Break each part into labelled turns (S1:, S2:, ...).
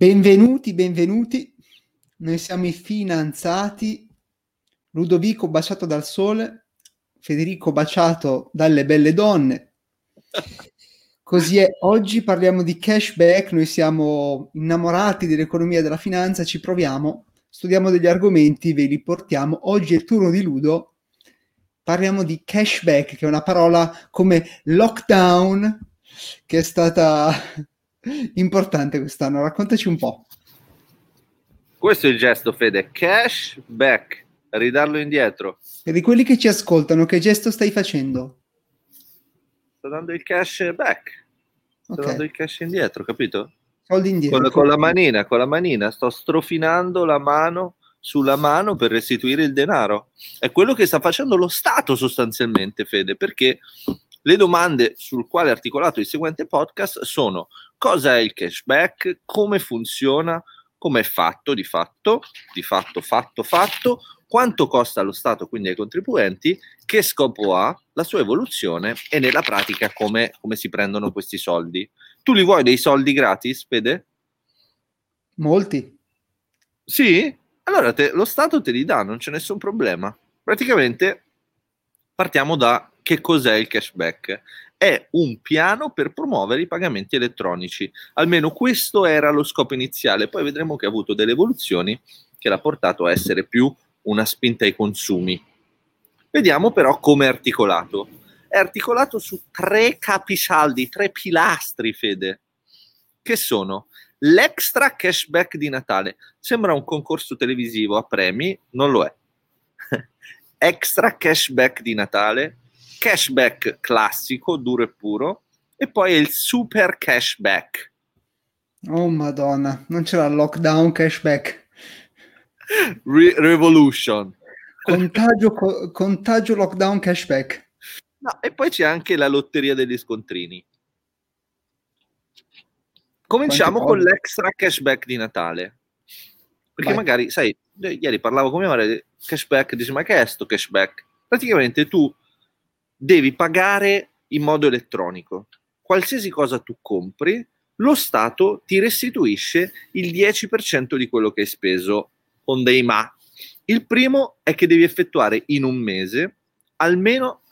S1: Benvenuti, benvenuti. Noi siamo i finanziati. Ludovico baciato dal sole, Federico baciato dalle belle donne. Così è, oggi parliamo di cashback, noi siamo innamorati dell'economia e della finanza, ci proviamo, studiamo degli argomenti, ve li portiamo. Oggi è il turno di Ludo, parliamo di cashback, che è una parola come lockdown, che è stata importante quest'anno. Raccontaci un po'.
S2: Questo è il gesto, Fede. Cash back, ridarlo indietro.
S1: E di quelli che ci ascoltano, che gesto stai facendo?
S2: Sto dando il cash back. Sto okay. dando il cash indietro, capito?
S1: Soldi indietro.
S2: Con, con la manina, con la manina. Sto strofinando la mano sulla mano per restituire il denaro. È quello che sta facendo lo Stato sostanzialmente, Fede, perché le domande sul quale è articolato il seguente podcast sono cosa è il cashback, come funziona, come è fatto di fatto, di fatto, fatto, fatto, quanto costa allo Stato, quindi ai contribuenti, che scopo ha, la sua evoluzione e nella pratica come, come si prendono questi soldi. Tu li vuoi dei soldi gratis, Fede?
S1: Molti.
S2: Sì? Allora te, lo Stato te li dà, non c'è nessun problema. Praticamente partiamo da che cos'è il cashback? È un piano per promuovere i pagamenti elettronici. Almeno questo era lo scopo iniziale, poi vedremo che ha avuto delle evoluzioni che l'ha portato a essere più una spinta ai consumi. Vediamo però come è articolato. È articolato su tre capisaldi, tre pilastri, Fede, che sono l'extra cashback di Natale. Sembra un concorso televisivo a premi, non lo è. extra cashback di Natale, cashback classico, duro e puro, e poi il super cashback.
S1: Oh madonna, non c'era il lockdown cashback.
S2: Re- revolution.
S1: Contagio, co- contagio lockdown cashback.
S2: No, e poi c'è anche la lotteria degli scontrini. Cominciamo con l'extra cashback di Natale. Perché Vai. magari, sai, ieri parlavo con mia madre cashback, dice ma che è sto cashback? Praticamente tu devi pagare in modo elettronico. Qualsiasi cosa tu compri, lo Stato ti restituisce il 10% di quello che hai speso con dei ma. Il primo è che devi effettuare in un mese almeno,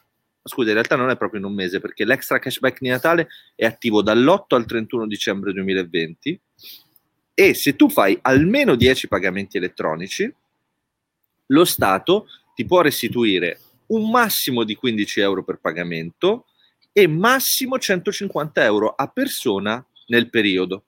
S2: scusa, in realtà non è proprio in un mese perché l'extra cashback di Natale è attivo dall'8 al 31 dicembre 2020 e se tu fai almeno 10 pagamenti elettronici, lo Stato ti può restituire un massimo di 15 euro per pagamento e massimo 150 euro a persona nel periodo.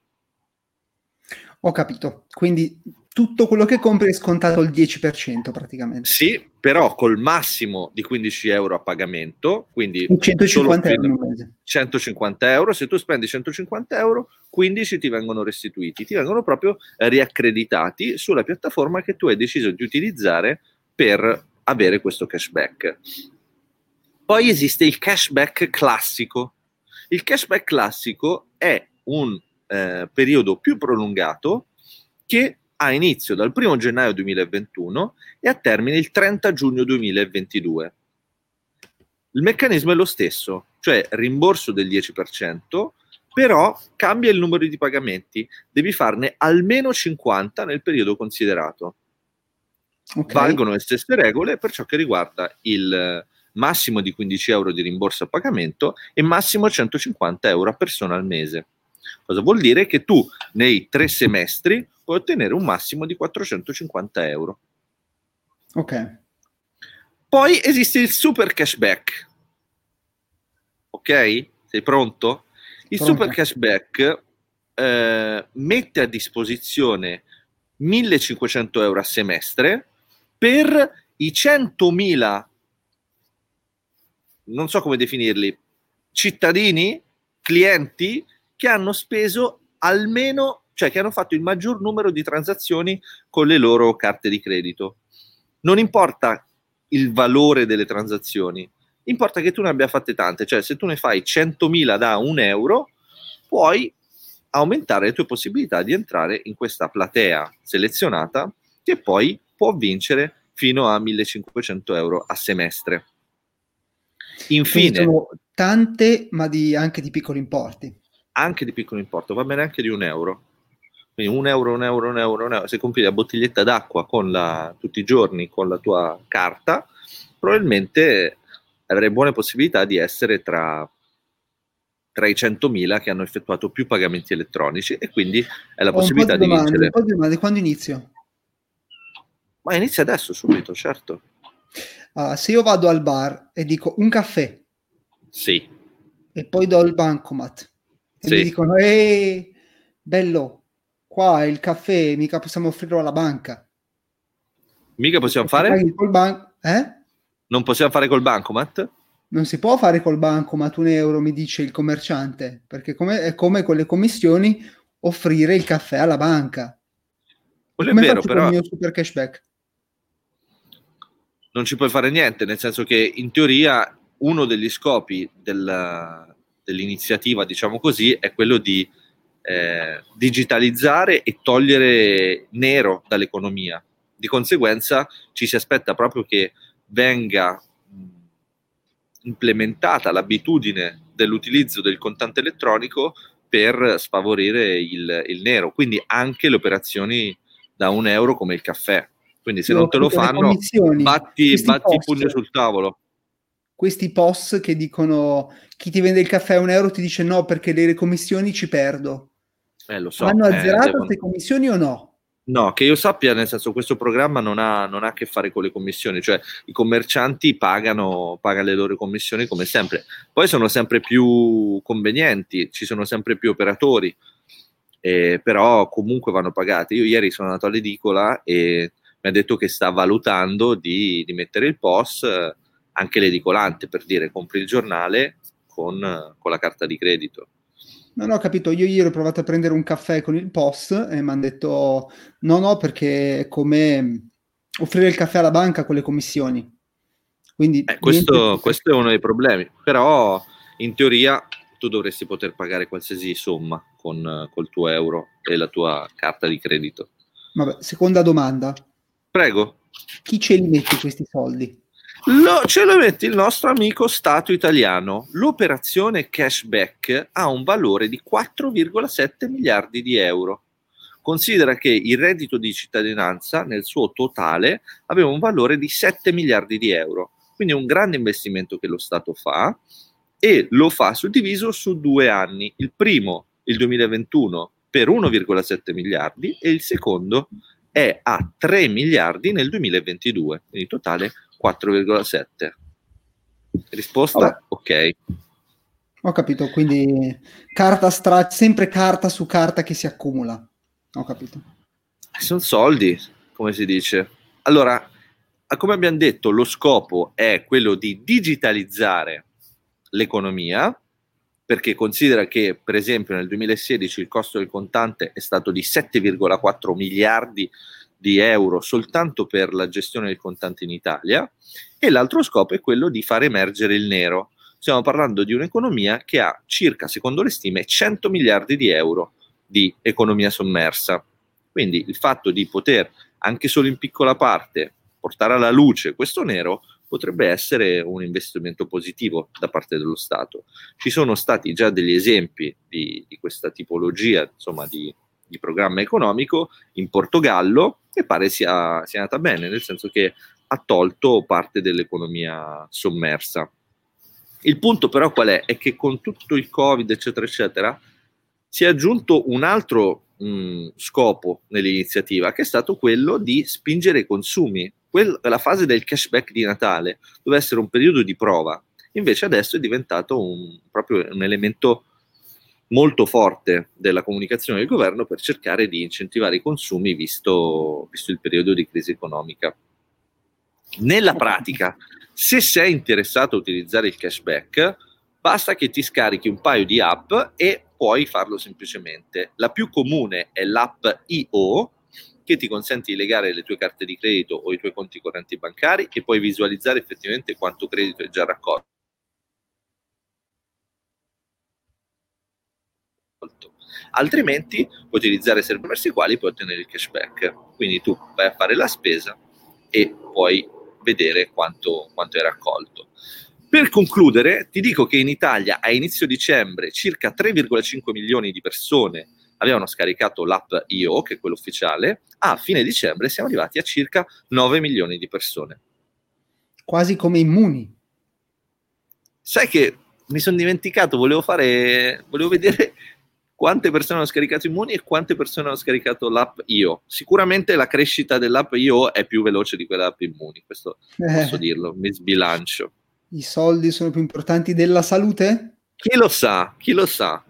S1: Ho capito, quindi tutto quello che compri è scontato il 10% praticamente.
S2: Sì, però col massimo di 15 euro a pagamento, quindi
S1: 150 euro,
S2: 150 euro, se tu spendi 150 euro, 15 ti vengono restituiti, ti vengono proprio riaccreditati sulla piattaforma che tu hai deciso di utilizzare per avere questo cashback. Poi esiste il cashback classico. Il cashback classico è un eh, periodo più prolungato che ha inizio dal 1 gennaio 2021 e a termine il 30 giugno 2022. Il meccanismo è lo stesso, cioè rimborso del 10%, però cambia il numero di pagamenti, devi farne almeno 50 nel periodo considerato. Okay. Valgono le stesse regole per ciò che riguarda il massimo di 15 euro di rimborso a pagamento e massimo 150 euro a persona al mese. Cosa vuol dire? Che tu nei tre semestri puoi ottenere un massimo di 450 euro.
S1: Ok.
S2: Poi esiste il super cashback. Ok? Sei pronto? Il pronto. super cashback eh, mette a disposizione 1500 euro a semestre per i 100.000, non so come definirli, cittadini, clienti che hanno speso almeno, cioè che hanno fatto il maggior numero di transazioni con le loro carte di credito. Non importa il valore delle transazioni, importa che tu ne abbia fatte tante, cioè se tu ne fai 100.000 da un euro, puoi aumentare le tue possibilità di entrare in questa platea selezionata che poi può vincere fino a 1500 euro a semestre.
S1: Infine, tante, ma di, anche di piccoli importi.
S2: Anche di piccolo importo, va bene anche di un euro. quindi un euro, un euro, un euro, un euro. Se compri la bottiglietta d'acqua con la, tutti i giorni con la tua carta, probabilmente avrai buone possibilità di essere tra, tra i 100.000 che hanno effettuato più pagamenti elettronici e quindi è la
S1: Ho
S2: possibilità di,
S1: di
S2: vincere.
S1: un po' di domande. Quando inizio?
S2: Ma inizia adesso, subito, certo.
S1: Ah, se io vado al bar e dico un caffè
S2: Sì,
S1: e poi do il bancomat e
S2: Sì.
S1: mi dicono ehi bello qua il caffè mica possiamo offrirlo alla banca
S2: mica possiamo
S1: E
S2: fare?
S1: col ban- eh?
S2: Non possiamo fare col bancomat?
S1: non si può fare col bancomat un euro mi dice il commerciante perché come- è come con le commissioni offrire il caffè alla banca
S2: Quello è vero, però
S1: con il mio super cashback
S2: non ci puoi fare niente, nel senso che in teoria uno degli scopi del- dell'iniziativa, diciamo così, è quello di eh, digitalizzare e togliere nero dall'economia. Di conseguenza ci si aspetta proprio che venga implementata l'abitudine dell'utilizzo del contante elettronico per sfavorire il, il nero, quindi anche le operazioni da un euro come il caffè. Quindi se
S1: Io
S2: non te lo
S1: le
S2: fanno, batti, batti il pugno sul tavolo.
S1: questi post che dicono chi ti vende il caffè a un euro ti dice no perché le commissioni ci perdo
S2: Eh, lo so.
S1: hanno
S2: eh,
S1: azzerato
S2: devono-
S1: queste commissioni o no?
S2: No, che io sappia, nel senso, questo programma non ha, non ha a che fare con le commissioni, cioè i commercianti pagano, pagano le loro commissioni come sempre. Poi sono sempre più convenienti, ci sono sempre più operatori, eh, però comunque vanno pagati. Io ieri sono andato all'edicola e mi ha detto che sta valutando di, di mettere il POS eh, anche l'edicolante, per dire compri il giornale con, eh, con la carta di credito.
S1: Non ho capito, io ieri ho provato a prendere un caffè con il POS e mi hanno detto no, no, perché è come offrire il caffè alla banca con le commissioni. Quindi
S2: Eh, questo,
S1: niente-
S2: questo è uno dei problemi, però in teoria tu dovresti poter pagare qualsiasi somma con eh, col tuo euro e la tua carta di credito.
S1: Vabbè, seconda domanda,
S2: Prego.
S1: chi ce li mette questi soldi?
S2: Lo- ce lo mette il nostro amico Stato italiano. L'operazione cashback ha un valore di 4,7 miliardi di euro. Considera che il reddito di cittadinanza nel suo totale aveva un valore di 7 miliardi di euro. Quindi è un grande investimento che lo Stato fa e lo fa suddiviso su due anni. Il primo, il 2021, per 1,7 miliardi e il secondo è a 3 miliardi nel 2022, quindi totale 4,7. Risposta?
S1: Vabbè.
S2: Ok.
S1: Ho capito, quindi carta stra- sempre carta su carta che si accumula. Ho capito.
S2: Sono soldi, come si dice. Allora, come abbiamo detto, lo scopo è quello di digitalizzare l'economia, perché considera che, per esempio, nel 2016 il costo del contante è stato di 7,4 miliardi di euro soltanto per la gestione del contante in Italia, e l'altro scopo è quello di far emergere il nero. Stiamo parlando di un'economia che ha circa, secondo le stime, 100 miliardi di euro di economia sommersa. Quindi il fatto di poter, anche solo in piccola parte, portare alla luce questo nero potrebbe essere un investimento positivo da parte dello Stato. Ci sono stati già degli esempi di, di questa tipologia insomma, di, di, programma economico in Portogallo e pare sia, sia andata bene, nel senso che ha tolto parte dell'economia sommersa. Il punto però qual è? È che con tutto il Covid, eccetera, eccetera, si è aggiunto un altro mh, scopo nell'iniziativa, che è stato quello di spingere i consumi. Quell- la fase del cashback di Natale doveva essere un periodo di prova, invece adesso è diventato un, proprio un elemento molto forte della comunicazione del governo per cercare di incentivare i consumi visto, visto il periodo di crisi economica. Nella pratica, se sei interessato a utilizzare il cashback, basta che ti scarichi un paio di app e puoi farlo semplicemente. La più comune è l'app IO, che ti consente di legare le tue carte di credito o i tuoi conti correnti bancari e puoi visualizzare effettivamente quanto credito è già raccolto. Altrimenti puoi utilizzare server i quali puoi ottenere il cashback. Quindi tu vai a fare la spesa e puoi vedere quanto, quanto è raccolto. Per concludere, ti dico che in Italia a inizio dicembre circa 3,5 milioni di persone avevano scaricato l'app IO, che è quello ufficiale, a fine dicembre siamo arrivati a circa 9 milioni di persone.
S1: Quasi come immuni.
S2: Sai che mi sono dimenticato, volevo fare, volevo vedere quante persone hanno scaricato Immuni e quante persone hanno scaricato l'app IO. Sicuramente la crescita dell'app IO è più veloce di quella app Immuni, questo eh. posso dirlo, mi sbilancio.
S1: I soldi sono più importanti della salute?
S2: Chi lo sa, chi lo sa.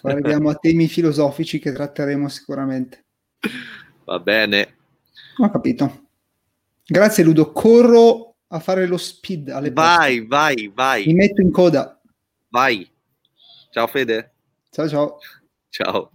S1: Poi arriviamo a temi filosofici che tratteremo sicuramente.
S2: Va bene.
S1: Ho capito. Grazie Ludo, corro a fare lo speed alle
S2: Vai, poste. vai, vai.
S1: Mi metto in coda.
S2: Vai. Ciao Fede.
S1: Ciao ciao.
S2: Ciao.